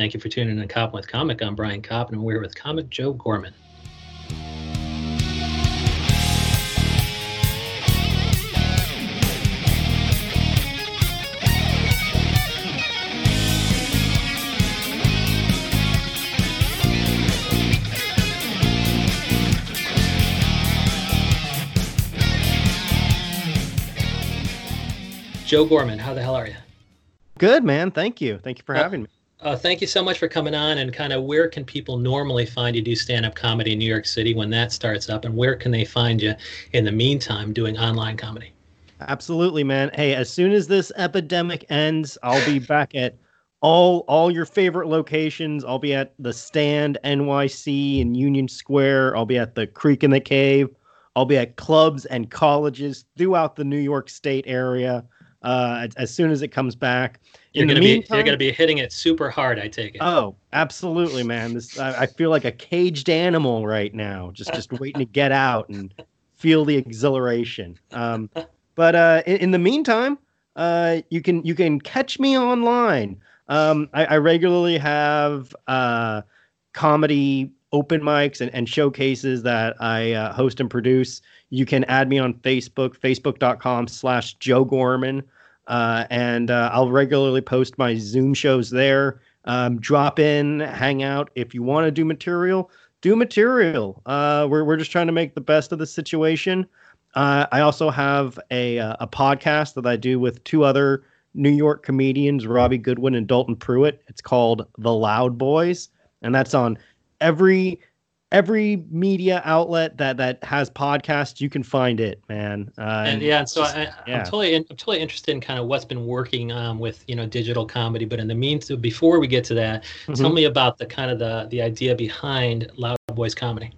Thank you for tuning in to Coppin with Comic. I'm Brian Coppin, and we're here with comic Joe Gorman. Joe Gorman, how the hell are you? Good, man. Thank you. Thank you for Uh, having me. Uh, thank you so much for coming on and kind of where can people normally find you do stand up comedy in New York City when that starts up and where can they find you in the meantime doing online comedy? Absolutely, man. Hey, as soon as this epidemic ends, I'll be back at all all your favorite locations. I'll be at the Stand NYC in Union Square. I'll be at the Creek in the Cave. I'll be at clubs and colleges throughout the New York State area. Uh, as, soon as it comes back. You're In gonna be you're gonna be hitting it super hard, I take it. Oh, absolutely, man. This I, I feel like a caged animal right now, just just waiting to get out and feel the exhilaration. Um, but uh, in, in the meantime, uh, you can you can catch me online. Um, I, I regularly have uh, comedy open mics and, and showcases that I uh, host and produce. You can add me on Facebook, facebook.com slash Joe Gorman. Uh, and uh, I'll regularly post my Zoom shows there. Um, drop in, hang out. If you want to do material, do material. Uh, we're, we're just trying to make the best of the situation. Uh, I also have a, uh, a podcast that I do with two other New York comedians, Robbie Goodwin and Dalton Pruitt. It's called The Loud Boys, and that's on every every media outlet that that has podcasts. You can find it, man. Uh, and yeah, so just- I, yeah. I'm totally I'm totally interested in kind of what's been working um, with you know digital comedy. But in the meantime, before we get to that, tell Mhm. me about the kind of the the idea behind Loud Boys comedy.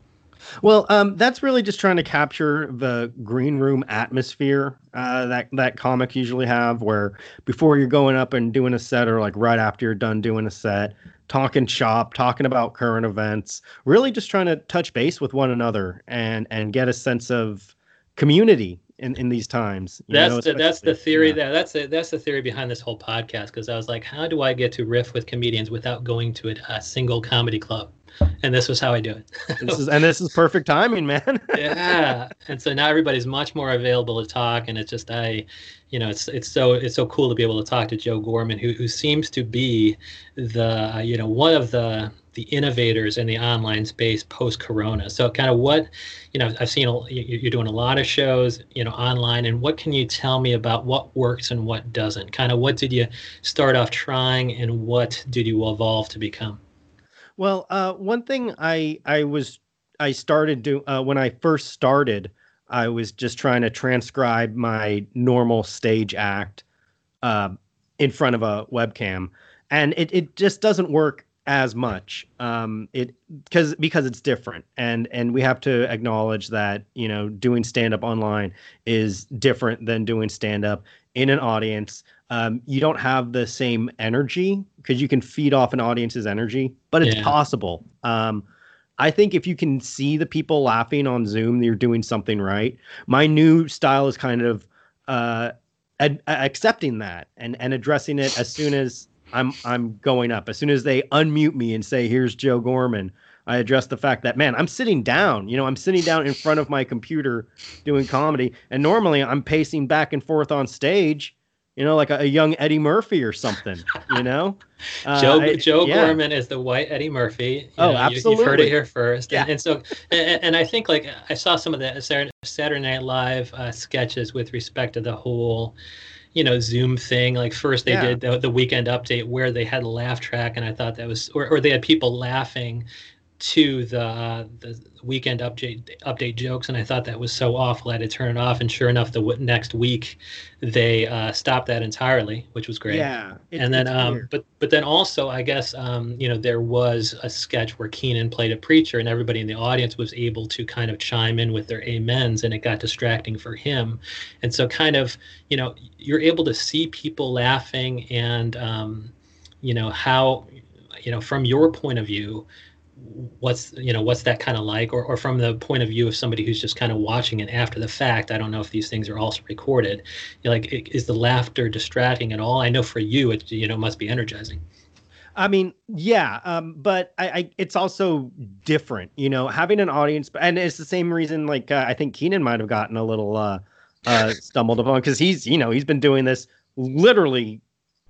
Well, um, that's really just trying to capture the green room atmosphere uh, that that comics usually have, where before you're going up and doing a set, or like right after you're done doing a set, talking shop, talking about current events, really just trying to touch base with one another and and get a sense of community in, in these times. you That's know, the that's the theory yeah. that that's the, that's the theory behind this whole podcast because I was like, how do I get to riff with comedians without going to a, a single comedy club? And this was how I do it. This is, and this is perfect timing, man. yeah. And so now everybody's much more available to talk. And it's just i you know it's it's so it's so cool to be able to talk to joe gorman who, who seems to be the uh, you know one of the the innovators in the online space post corona so kind of what you know i've seen you're doing a lot of shows you know online. And what can you tell me about what works and what doesn't? Kind of what did you start off trying and what did you evolve to become Well, uh, one thing I I was I started do uh, when I first started, I was just trying to transcribe my normal stage act uh, in front of a webcam, and it it just doesn't work as much. Um, it because because it's different, and and we have to acknowledge that you know doing stand up online is different than doing stand up in an audience. Um, you don't have the same energy because you can feed off an audience's energy, but it's Yeah. possible. Um, I think if you can see the people laughing on Zoom, you're doing something right. My new style is kind of uh, ad- accepting that and and addressing it as soon as I'm I'm going up. As soon as they unmute me and say, "Here's Joe Gorman," I address the fact that man, I'm sitting down. You know, I'm sitting down in front of my computer doing comedy, and normally I'm pacing back and forth on stage. You know, like a, a young Eddie Murphy or something. You know, Uh, Joe I- Joe yeah. Gorman is the white Eddie Murphy. You Oh, know, you- You've heard it here first. And, Yeah. and so, and, and I think like I saw some of the Saturday Saturday Night Live uh, sketches with respect to the whole, you know, Zoom thing. Like first they Yeah. did the, the weekend update where they had a laugh track, and I thought that was, or, or they had people laughing to the uh, the weekend update update jokes, and I thought that was so awful. I had to turn it off, and sure enough, the w- next week they uh, stopped that entirely, which was great Yeah, it's- and then um weird. but but then also i guess um you know there was a sketch where Kenan played a preacher and everybody in the audience was able to kind of chime in with their amens and it got distracting for him and so kind of you know you're able to see people laughing and um you know how you know from your point of view what's you know what's that kind of like or, or from the point of view of somebody who's just kind of watching it after the fact i don't know if these things are also recorded you know, like is the laughter distracting at all i know for you it you know must be energizing I mean, yeah, um, but I, I, it's also different, you know, having an audience, and it's the same reason. Like uh, I think Kenan might have gotten a little uh, uh, stumbled upon because he's, you know, he's been doing this literally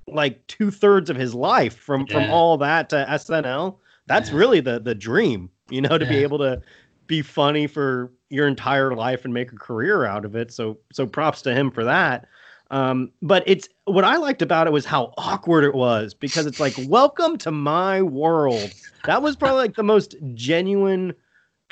like two thirds of his life from yeah. from all that to SNL. That's yeah. really the the dream, you know, to yeah. be able to be funny for your entire life and make a career out of it. So so props to him for that. Um, but it's what I liked about it was how awkward it was because it's like, welcome to my world. That was probably like the most genuine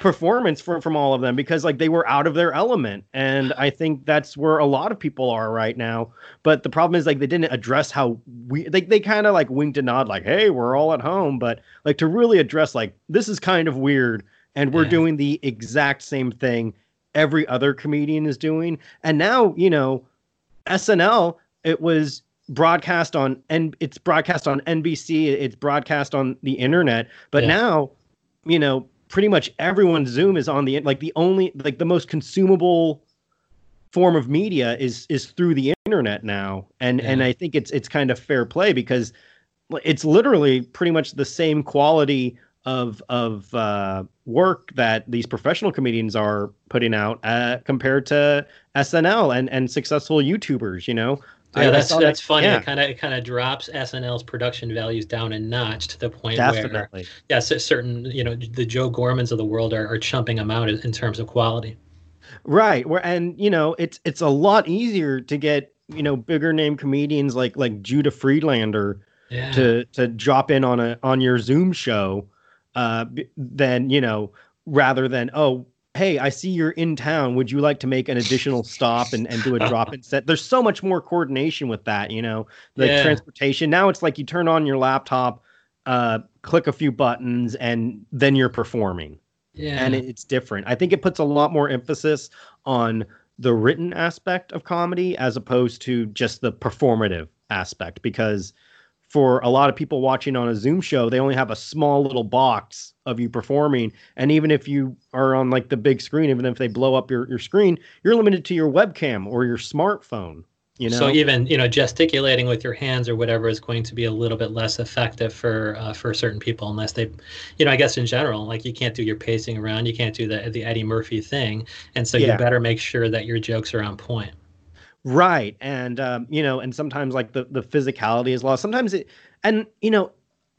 performance from from all of them because like they were out of their element. And i think that's where a lot of people are right now. But the problem is like they didn't address how we they, they kind of like winked and nod like hey we're all at home. But like to really address like this is kind of weird and we're yeah. doing the exact same thing every other comedian is doing. And now you know snl it was broadcast on and it's broadcast on nbc it's broadcast on the internet. But yeah. now you know pretty much everyone's Zoom is on the like the only like the most consumable form of media is is through the internet now and yeah. and i think it's it's kind of fair play because it's literally pretty much the same quality of of uh, work that these professional comedians are putting out uh, compared to snl and and successful youtubers you know yeah, that's that's that, funny. Yeah. It kind of it kind of drops SNL's production values down a notch to the point Definitely. where yeah, certain you know the Joe Gormans of the world are, are chumping them out in terms of quality. Right. Where and you know it's it's a lot easier to get you know bigger name comedians like like Judah Friedlander yeah. to to drop in on a on your Zoom show uh than you know rather than oh hey, I see you're in town. Would you like to make an additional stop and, and do a drop in set? There's so much more coordination with that, you know, the yeah. transportation. Now it's like you turn on your laptop, uh, click a few buttons, and then you're performing. Yeah. And it's different. I think it puts a lot more emphasis on the written aspect of comedy as opposed to just the performative aspect because for a lot of people watching on a Zoom show, they only have a small little box of you performing. And even if you are on like the big screen, even if they blow up your, your screen, you're limited to your webcam or your smartphone. You know? So even you know gesticulating with your hands or whatever is going to be a little bit less effective for uh, for certain people unless they, you know, I guess in general, like you can't do your pacing around, you can't do the the Eddie Murphy thing, and so yeah. you better make sure that your jokes are on point. Right. And um, you know, and sometimes like the the physicality is lost. Sometimes it and you know,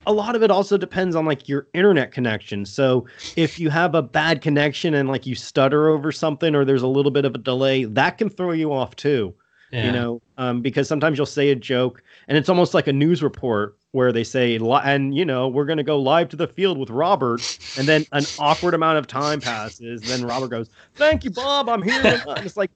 a lot of it also depends on like your internet connection. So if you have a bad connection and like you stutter over something or there's a little bit of a delay, that can throw you off too. Yeah. You know, um, because sometimes you'll say a joke and it's almost like a news report where they say, and you know, we're going to go live to the field with Robert. And then an awkward amount of time passes. Then Robert goes, Thank you, Bob. I'm here. It's like,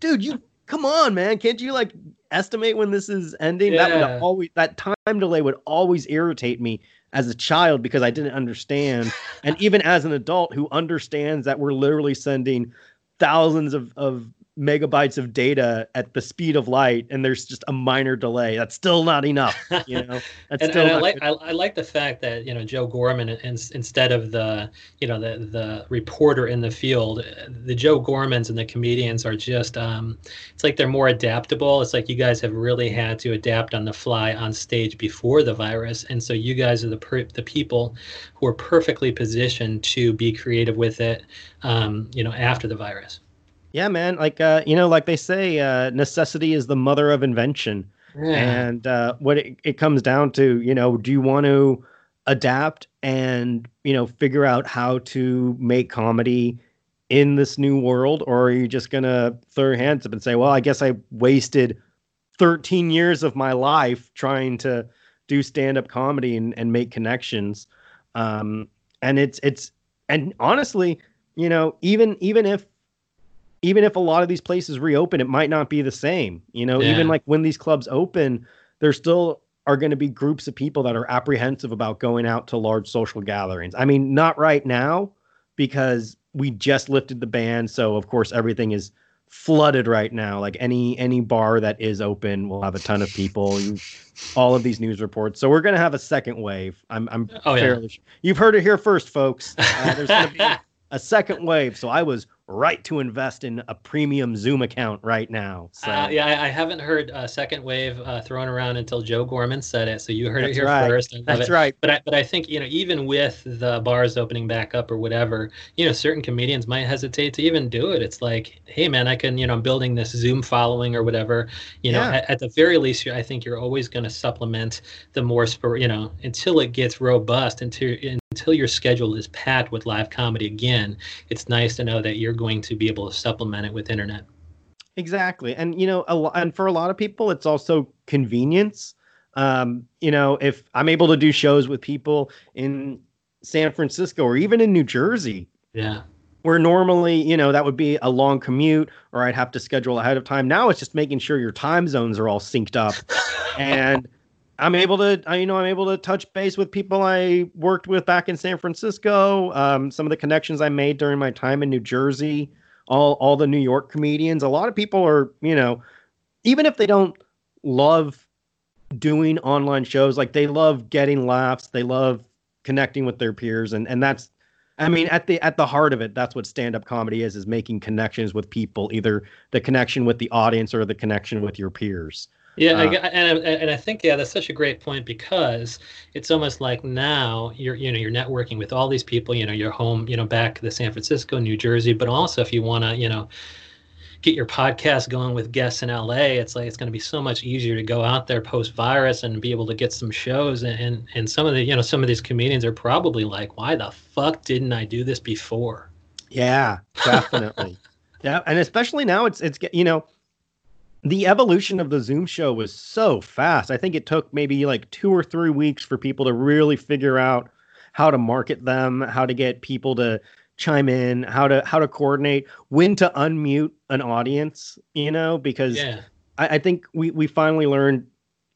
dude, you come on, man. Can't you like estimate when this is ending? Yeah. That would always that time delay would always irritate me as a child because I didn't understand. and even as an adult who understands that we're literally sending thousands of, of megabytes of data at the speed of light and there's just a minor delay. That's still not enough you know? That's and, still and I like I, I, like the fact that you know joe gorman and instead of the you know the the reporter in the field the joe gormans and the comedians are just um it's like they're more adaptable. It's like you guys have really had to adapt on the fly on stage before the virus. And so you guys are the per- the people who are perfectly positioned to be creative with it um you know after the virus yeah, man. Like uh, you know, like they say, uh, necessity is the mother of invention. Yeah. And uh, what it, it comes down to, you know, do you want to adapt and you know figure out how to make comedy in this new world, or are you just gonna throw your hands up and say, well, I guess I wasted 13 years of my life trying to do stand-up comedy and, and make connections. Um, and it's it's and honestly, you know, even even if even if a lot of these places reopen, it might not be the same. You know, yeah. even like when these clubs open, there still are going to be groups of people that are apprehensive about going out to large social gatherings. I mean, not right now because we just lifted the ban, so of course everything is flooded right now. Like any any bar that is open will have a ton of people. You, all of these news reports. So we're going to have a second wave. I'm I'm oh, fairly yeah. sure. You've heard it here first, folks. Uh, there's going to be a second wave. So I was right to invest in a premium Zoom account right now. So. Uh, yeah, I, I, haven't heard a second wave uh, thrown around until Joe Gorman said it. So you heard That's it here right. first. That's it. right. But I, but I think you know even with the bars opening back up or whatever, you know certain comedians might hesitate to even do it. It's like, hey man, I can you know I'm building this Zoom following or whatever. You know, Yeah. at, at the very least, I think you're always going to supplement the more. You know, until it gets robust, until until your schedule is packed with live comedy again. It's nice to know that you're going to be able to supplement it with internet. Exactly. And you know, a and for a lot of people it's also convenience. Um, you know, if I'm able to do shows with people in San Francisco or even in New Jersey, Yeah. where normally, you know, that would be a long commute or I'd have to schedule ahead of time. Now it's just making sure your time zones are all synced up and I'm able to, you know, I'm able to touch base with people I worked with back in San Francisco. Um, some of the connections I made during my time in New Jersey, all all the New York comedians. A lot of people are, you know, even if they don't love doing online shows, like they love getting laughs, they love connecting with their peers, and and that's, I mean, at the at the heart of it, that's what stand up comedy is: is making connections with people, either the connection with the audience or the connection with your peers. Yeah, Uh, g and, and I think yeah, that's such a great point because it's almost like now you're you know you're networking with all these people. You know, you're home, you know, back to San Francisco, New Jersey, but also if you want to, you know, get your podcast going with guests in LA, it's like it's going to be so much easier to go out there post virus and be able to get some shows. And, and and some of the you know some of these comedians are probably like, why the fuck didn't I do this before? Yeah, definitely. yeah, and especially now it's it's you know the evolution of the Zoom show was so fast. I think it took maybe like 2 or 3 weeks for people to really figure out how to market them, how to get people to chime in, how to how to coordinate, when to unmute an audience, you know, because Yeah, I, I think we we finally learned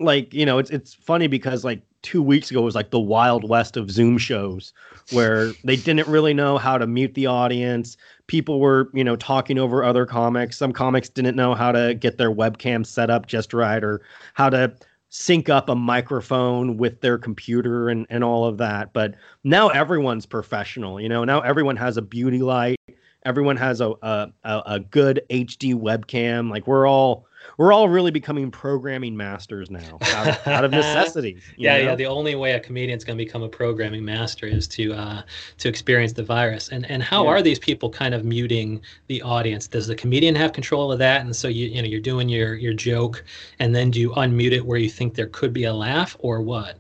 like you know it's it's funny because like two weeks ago was like the wild west of Zoom shows where they didn't really know how to mute the audience. People were you know talking over other comics. Some comics didn't know how to get their webcam set up just right or how to sync up a microphone with their computer and and all of that. But now everyone's professional. You know now everyone has a beauty light. Everyone has a a, a, good HD webcam. Like we're all we're all really becoming programming masters now out of, out of necessity. yeah, know? yeah. The only way a comedian's going to become a programming master is to uh, to experience the virus. And and how Yeah. are these people kind of muting the audience? Does the comedian have control of that? And so you you know you're doing your your joke, and then do you unmute it where you think there could be a laugh, or what?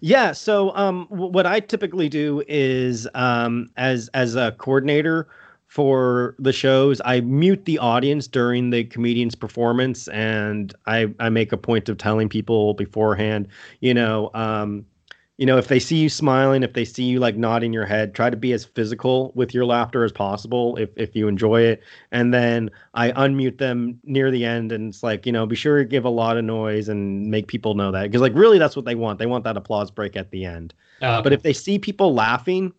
Yeah. So, um, what I typically do is, um, as as a coordinator for the shows, I mute the audience during the comedian's performance, and I I make a point of telling people beforehand, you know, um, you know, if they see you smiling, if they see you like nodding your head, try to be as physical with your laughter as possible if if you enjoy it, and then I unmute them near the end, and it's like, you know, be sure to give a lot of noise and make people know that because like really that's what they want. They want that applause break at the end. Uh, But if they see people laughing,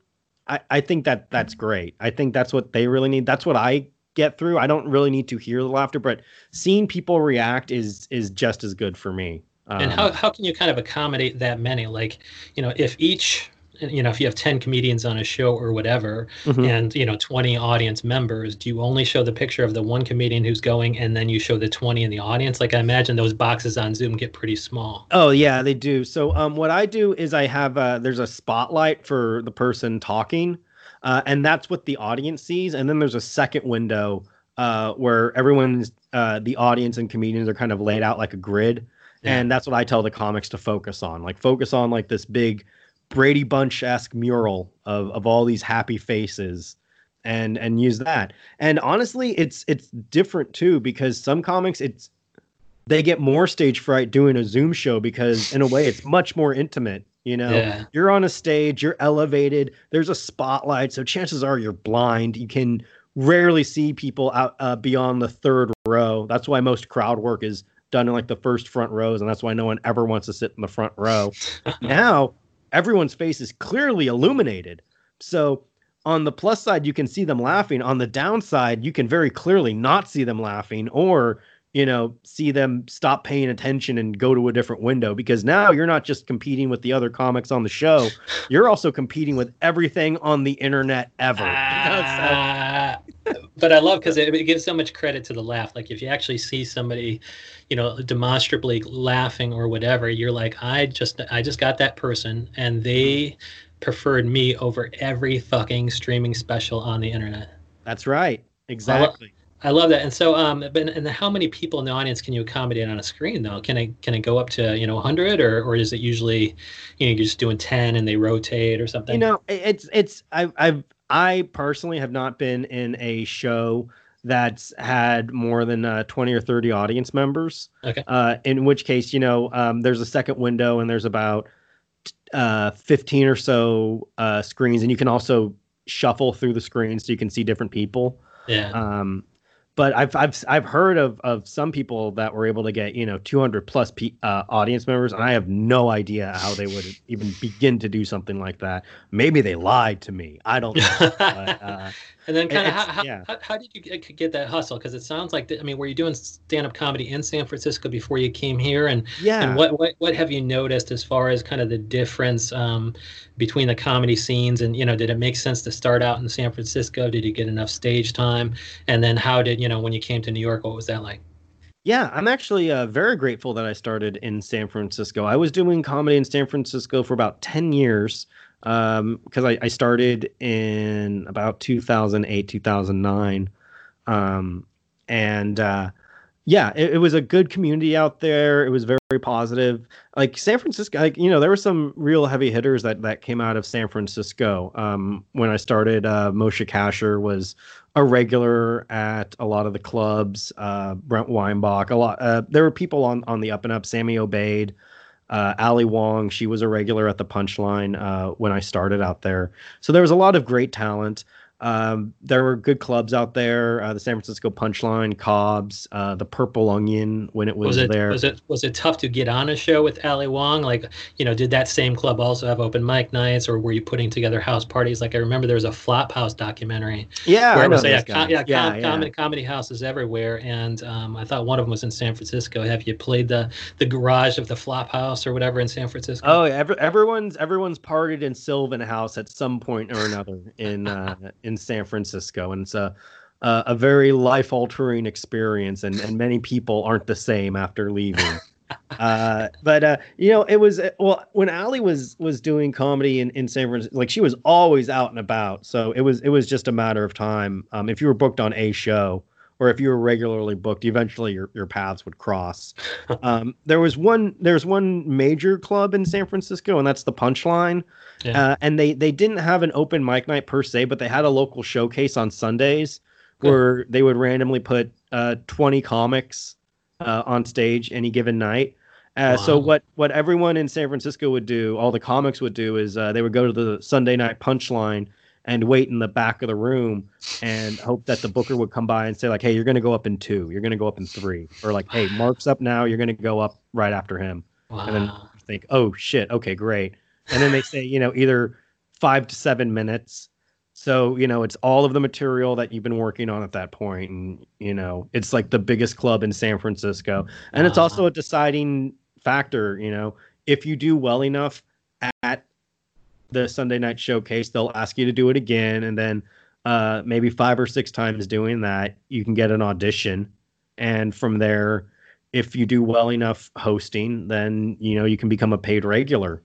I, I think that that's great. I think that's what they really need. That's what I get through. I don't really need to hear the laughter, but seeing people react is is just as good for me. and Um, how how can you kind of accommodate that many? Like you know if each you know if you have 10 comedians on a show or whatever mhm. and you know 20 audience members do you only show the picture of the one comedian who's going and then you show the 20 in the audience like i imagine those boxes on zoom get pretty small Oh yeah, they do. So um, what I do is I have uh, there's a spotlight for the person talking, uh, and that's what the audience sees. And then there's a second window uh, where everyone's uh, the audience and comedians are kind of laid out like a grid, Yeah. and that's what I tell the comics to focus on. Like focus on like this big Brady Bunch esque mural of of all these happy faces. And, and use that and honestly it's it's different too because some comics it's they get more stage fright doing a Zoom show because in a way it's much more intimate. You know, Yeah. you're on a stage, you're elevated, there's a spotlight, so chances are you're blind. You can rarely see people out uh, beyond the third row. That's why most crowd work is done in like the first front rows, and that's why no one ever wants to sit in the front row. now everyone's face is clearly illuminated. So on the plus side, you can see them laughing. On the downside, you can very clearly not see them laughing, or you know, see them stop paying attention and go to a different window because now you're not just competing with the other comics on the show, you're also competing with everything on the internet ever. but I love because it, it gives so much credit to the laugh. Like if you actually see somebody, you know, demonstrably laughing or whatever, you're like, I just, I just got that person, and they preferred me over every fucking streaming special on the internet. That's right. Exactly. I love that. And so, um, but and how many people in the audience can you accommodate on a screen though? Can it can it go up to you know 100 or or is it usually, you know, you're just doing 10 and they rotate or something? You know, it's it's I've I've I personally have not been in a show that's had more than uh, 20 or 30 audience members. Okay. Uh, in which case, you know, um, there's a second window and there's about uh, 15 or so uh, screens, and you can also shuffle through the screens so you can see different people. Yeah. Um, but I've I've I've heard of of some people that were able to get you know 200 plus p, uh, audience members, and I have no idea how they would even begin to do something like that. Maybe they lied to me. I don't know. but, uh, and then kind of how, yeah. how, how did you get, get that hustle? Because it sounds like I mean, were you doing stand up comedy in San Francisco before you came here? And yeah. and what, what what have you noticed as far as kind of the difference um, between the comedy scenes and you know did it make sense to start out in San Francisco? Did you get enough stage time? And then how did you know when you came to New York? What was that like? Yeah, I'm actually uh, very grateful that I started in San Francisco. I was doing comedy in San Francisco for about 10 years because I, I started in about 2008, 2009. Um, and uh, yeah, it, it was a good community out there. It was very, positive. Like San Francisco, like, you know, there were some real heavy hitters that, that came out of San Francisco. Um, when I started, uh, Moshe Kasher was a regular at a lot of the clubs. Uh, Brent Weinbach, a lot. Uh, there were people on on the up and up. Sammy Obeid, uh, Ali Wong. She was a regular at the Punchline uh, when I started out there. So there was a lot of great talent. Um, there were good clubs out there. Uh, the San Francisco Punchline, Cobb's, uh, the Purple Onion when it was, Was it there. was it was it tough to get on a show with Ali Wong? Like you know, did that same club also have open mic nights, or were you putting together house parties? Like I remember there was a Flop House documentary yeah, where I was yeah, com- yeah, yeah, com- yeah. comedy comedy houses everywhere, and um, I thought one of them was in San Francisco. Have you played the the garage of the Flop House or whatever in San Francisco? Oh, every, everyone's everyone's partied in Sylvan House at some point or another in uh, in San Francisco, and it's a a, a very life altering experience, and and many people aren't the same after leaving. uh, but uh, you know, it was well when Ali was was doing comedy in in San Francisco, like she was always out and about, so it was it was just a matter of time. Um, if you were booked on a show. Or if you were regularly booked, eventually your, your paths would cross. Um, there was one there's one major club in San Francisco, and that's the Punchline. Yeah. Uh, and they they didn't have an open mic night per se, but they had a local showcase on Sundays Good. where they would randomly put uh, 20 comics uh, on stage any given night. Uh, So what what everyone in San Francisco would do, all the comics would do, is uh, they would go to the Sunday night Punchline and wait in the back of the room and hope that the booker would come by and say like, "Hey, you're going to go up in two. You're going to go up in three, or like, "Hey, Mark's up now. You're going to go up right after him." and then think, oh shit, okay, great. And then they say, you know, either five to seven minutes. So, you know, it's all of the material that you've been working on at that. And, you know, it's like the biggest club in San Francisco. And it's also a deciding factor, you know, if you do well enough at the Sunday night showcase, they'll ask you to do it again. And then uh, maybe five or six times doing that, you can get an audition. And from there, if you do well enough hosting, then you know you can become a paid regular.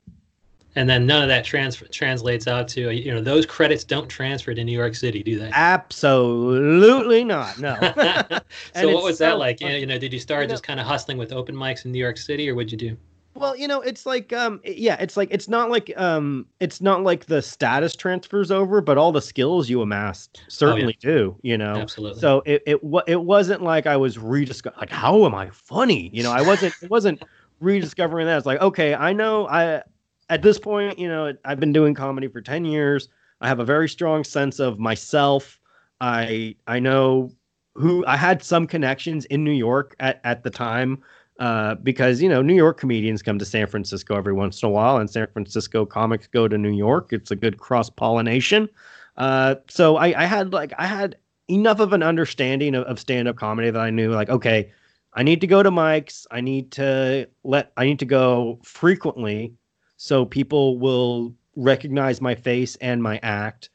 And then none of that transfer translates out to you know those credits don't transfer to New York City, do they? Absolutely not. No. so what was that like? You fun. know, you know, did you start just kind of hustling with open mics in New York City, or what'd you do? Well, you know, it's like um yeah, it's like it's not like um it's not like the status transfers over, but all the skills you amassed certainly do, you know. Absolutely. So it it it wasn't like I was rediscover like how am I funny? You know, I wasn't it wasn't rediscovering that. It's like okay, I know I at this point, you know, I've been doing comedy for 10 years. I have a very strong sense of myself. I I know who I had some connections in New York at at the time uh, because you know New York comedians come to San Francisco every once in a while, and San Francisco comics go to New York. It's a good cross pollination. Uh, so I, I had like I had enough of an understanding of, of stand up comedy that I knew like okay, I need to go to mics. I need to let I need to go frequently so people will recognize my face and my act.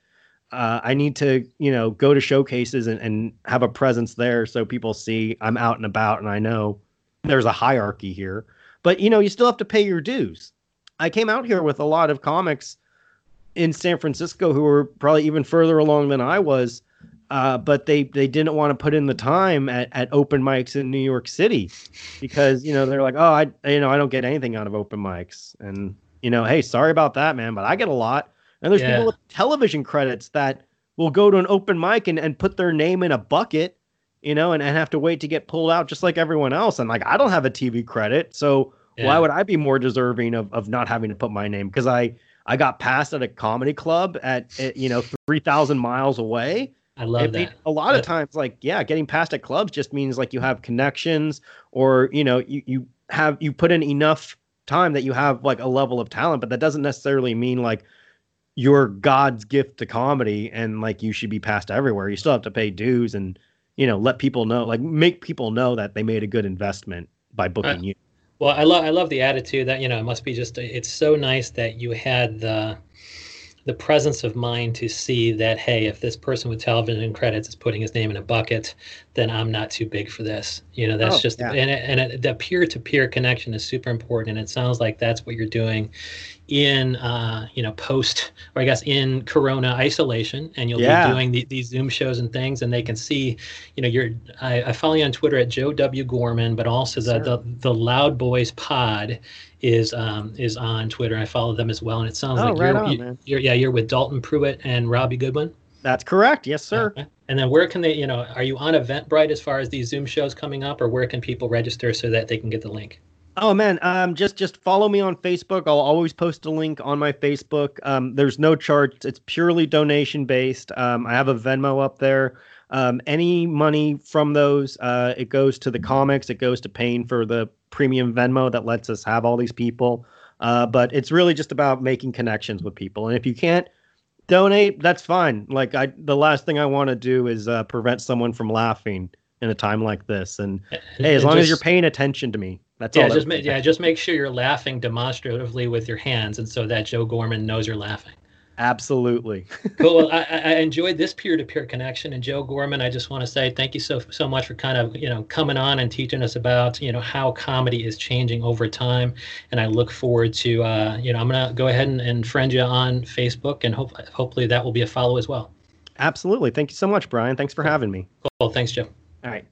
Uh, I need to, you know, go to showcases and, and have a presence there so people see I'm out and about and I know there's a hierarchy here. But you know, you still have to pay your dues. I came out here with a lot of comics in San Francisco who were probably even further along than I was uh, but they they didn't want to put in the time at, at open mics in New York City because you know they're like, oh, I you know I don't get anything out of open mics, and you know, hey, sorry about that, man, but I get a lot. And there's yeah. people with television credits that will go to an open mic and, and put their name in a bucket, you know, and, and have to wait to get pulled out just like everyone else. And like, I don't have a TV credit, so yeah. why would I be more deserving of, of not having to put my name? Because I I got passed at a comedy club at, at you know three thousand miles away I love that. a lot of times, like yeah, getting passed at clubs just means like you have connections, or you know, you you have you put in enough time that you have like a level of talent, but that doesn't necessarily mean like you're God's gift to comedy and like you should be passed everywhere. You still have to pay dues and you know let people know, like make people know that they made a good investment by booking uh, you. Well, I love I love the attitude that you know it must be just it's so nice that you had the the presence of mind to see that hey if this person with television credits is putting his name in a bucket then i'm not too big for this you know that's oh, just yeah. and, it, and it, the peer-to-peer connection is super important and it sounds like that's what you're doing in uh, you know post or i guess in corona isolation and you'll yeah. be doing the, these zoom shows and things and they can see you know you're I, I follow you on twitter at joe w gorman but also the, the the loud boys pod is um, is on Twitter. I follow them as well, and it sounds oh, like right you're, on, you, you're yeah you're with Dalton Pruitt and Robbie Goodwin. That's correct. Yes, sir. Okay. And then where can they, you know, are you on Eventbrite as far as these Zoom shows coming up, or where can people register so that they can get the link? Oh man, um, just just follow me on Facebook. I'll always post a link on my Facebook. Um, there's no charge; it's purely donation based. Um, I have a Venmo up there. Um, any money from those, uh, it goes to the comics. It goes to paying for the premium Venmo that lets us have all these people. Uh, but it's really just about making connections with people. And if you can't donate, that's fine. Like I, the last thing I want to do is uh, prevent someone from laughing in a time like this. And hey, as long just, as you're paying attention to me, that's yeah, all. Just ma- yeah, just make sure you're laughing demonstratively with your hands, and so that Joe Gorman knows you're laughing. Absolutely. cool. Well, I, I, enjoyed this peer-to-peer connection, and Joe Gorman, I just want to say thank you so so much for kind of you know coming on and teaching us about you know how comedy is changing over time, and I look forward to uh, you know I'm gonna go ahead and, and friend you on Facebook, and hope hopefully that will be a follow as well. Absolutely. Thank you so much, Brian. Thanks for having me. Cool. Thanks, Joe. All right.